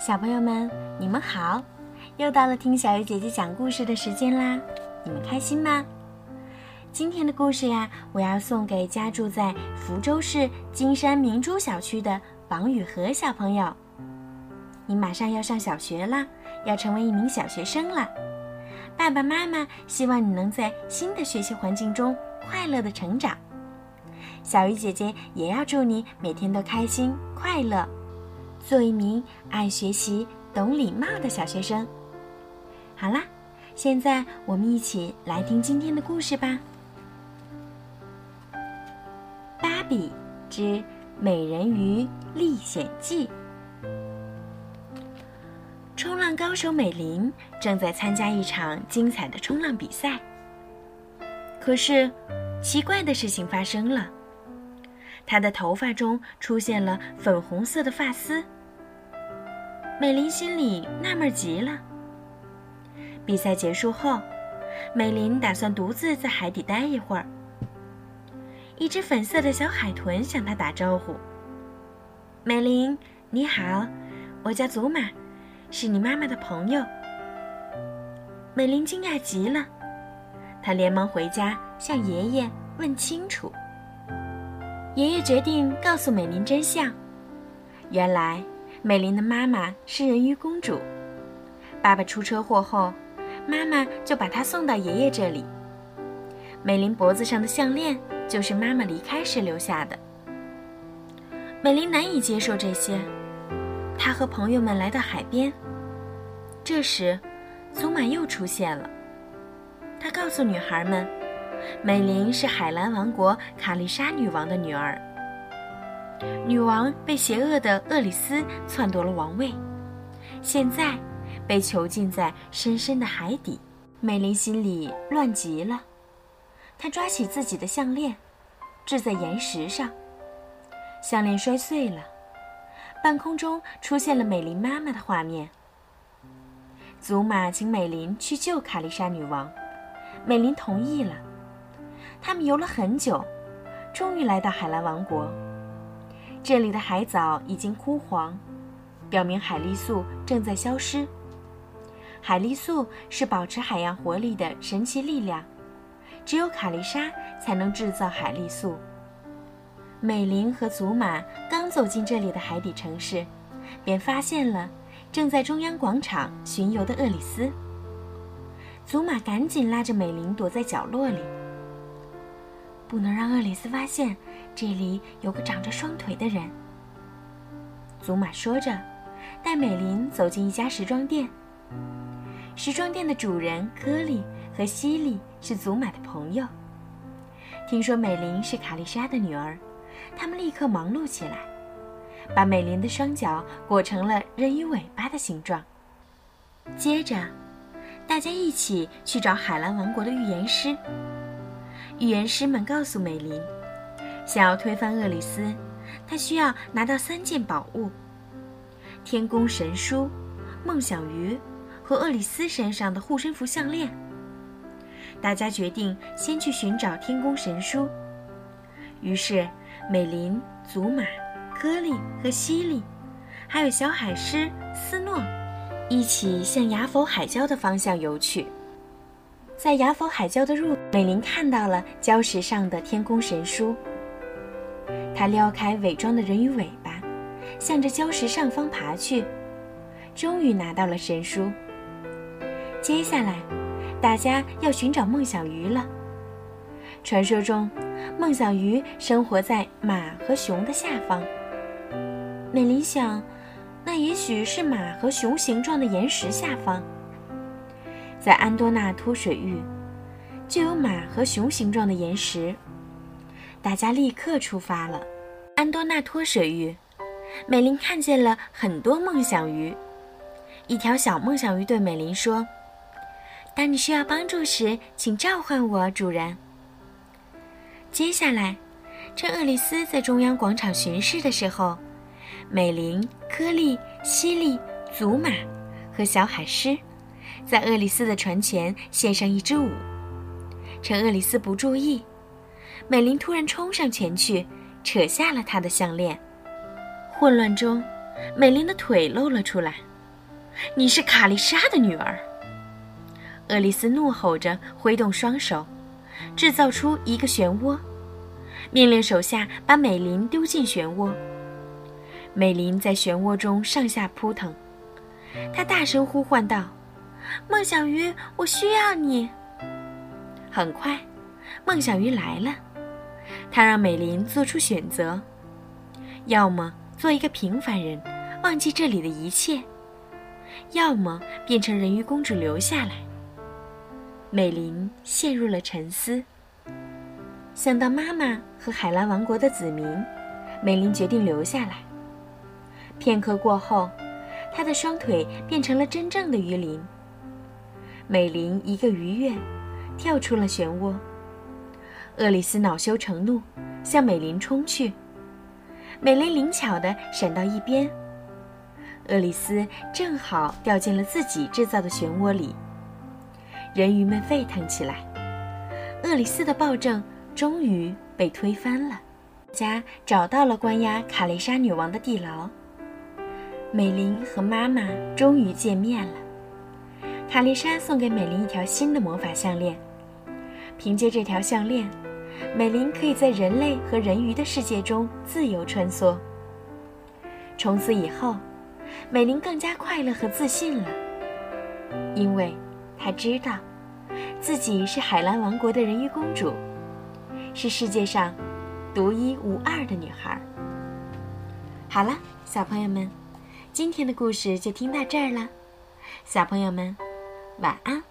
小朋友们，你们好！又到了听小鱼姐姐讲故事的时间啦，你们开心吗？今天的故事呀，我要送给家住在福州市金山明珠小区的王雨禾小朋友。你马上要上小学了，要成为一名小学生了。爸爸妈妈希望你能在新的学习环境中快乐的成长。小鱼姐姐也要祝你每天都开心快乐。做一名爱学习、懂礼貌的小学生。好啦，现在我们一起来听今天的故事吧，《芭比之美人鱼历险记》。冲浪高手美玲正在参加一场精彩的冲浪比赛，可是奇怪的事情发生了。她的头发中出现了粉红色的发丝。美玲心里纳闷极了。比赛结束后，美玲打算独自在海底待一会儿。一只粉色的小海豚向她打招呼：“美玲，你好，我叫祖玛，是你妈妈的朋友。”美玲惊讶极了，她连忙回家向爷爷问清楚。爷爷决定告诉美玲真相。原来，美玲的妈妈是人鱼公主。爸爸出车祸后，妈妈就把她送到爷爷这里。美玲脖子上的项链就是妈妈离开时留下的。美玲难以接受这些，她和朋友们来到海边。这时，祖玛又出现了。他告诉女孩们。美玲是海蓝王国卡丽莎女王的女儿。女王被邪恶的厄里斯篡夺了王位，现在被囚禁在深深的海底。美玲心里乱极了，她抓起自己的项链，掷在岩石上，项链摔碎了。半空中出现了美琳妈妈的画面。祖玛请美琳去救卡丽莎女王，美琳同意了。他们游了很久，终于来到海蓝王国。这里的海藻已经枯黄，表明海丽素正在消失。海丽素是保持海洋活力的神奇力量，只有卡丽莎才能制造海丽素。美玲和祖玛刚走进这里的海底城市，便发现了正在中央广场巡游的厄里斯。祖玛赶紧拉着美玲躲在角落里。不能让厄里斯发现，这里有个长着双腿的人。祖玛说着，带美琳走进一家时装店。时装店的主人科利和西利是祖玛的朋友。听说美琳是卡丽莎的女儿，他们立刻忙碌起来，把美琳的双脚裹成了人鱼尾巴的形状。接着，大家一起去找海蓝王国的预言师。预言师们告诉美琳，想要推翻厄里斯，他需要拿到三件宝物：天宫神书、梦想鱼和厄里斯身上的护身符项链。大家决定先去寻找天宫神书。于是，美琳、祖玛、歌利和西利，还有小海狮斯诺，一起向雅否海礁的方向游去。在雅佛海礁的入，美玲看到了礁石上的天宫神书。她撩开伪装的人鱼尾巴，向着礁石上方爬去，终于拿到了神书。接下来，大家要寻找梦想鱼了。传说中，梦想鱼生活在马和熊的下方。美玲想，那也许是马和熊形状的岩石下方。在安多纳托水域，就有马和熊形状的岩石。大家立刻出发了。安多纳托水域，美玲看见了很多梦想鱼。一条小梦想鱼对美玲说：“当你需要帮助时，请召唤我，主人。”接下来，趁厄里斯在中央广场巡视的时候，美玲、科利、西利、祖玛和小海狮。在厄里斯的船前献上一支舞，趁厄里斯不注意，美玲突然冲上前去，扯下了他的项链。混乱中，美玲的腿露了出来，你是卡丽莎的女儿！”厄里斯怒吼着，挥动双手，制造出一个漩涡，命令手下把美琳丢进漩涡。美琳在漩涡中上下扑腾，她大声呼唤道：“梦想鱼，我需要你！”很快，梦想鱼来了。他让美琳做出选择：要么做一个平凡人，忘记这里的一切；要么变成人鱼公主留下来。美琳陷入了沉思。想到妈妈和海蓝王国的子民，美琳决定留下来。片刻过后，她的双腿变成了真正的鱼鳞。美琳一个鱼跃，跳出了漩涡。厄里斯恼羞成怒，向美琳冲去。美琳灵巧地闪到一边。厄里斯正好掉进了自己制造的漩涡里。人鱼们沸腾起来。厄里斯的暴政终于被推翻了。家找到了关押卡蕾莎女王的地牢。美琳和妈妈终于见面了。卡丽莎送给美琳一条新的魔法项链。凭借这条项链，美琳可以在人类和人鱼的世界中自由穿梭。从此以后，美琳更加快乐和自信了，因为。她知道，自己是海蓝王国的人鱼公主，是世界上独一无二的女孩。好了，小朋友们，今天的故事就听到这儿了。小朋友们，晚安。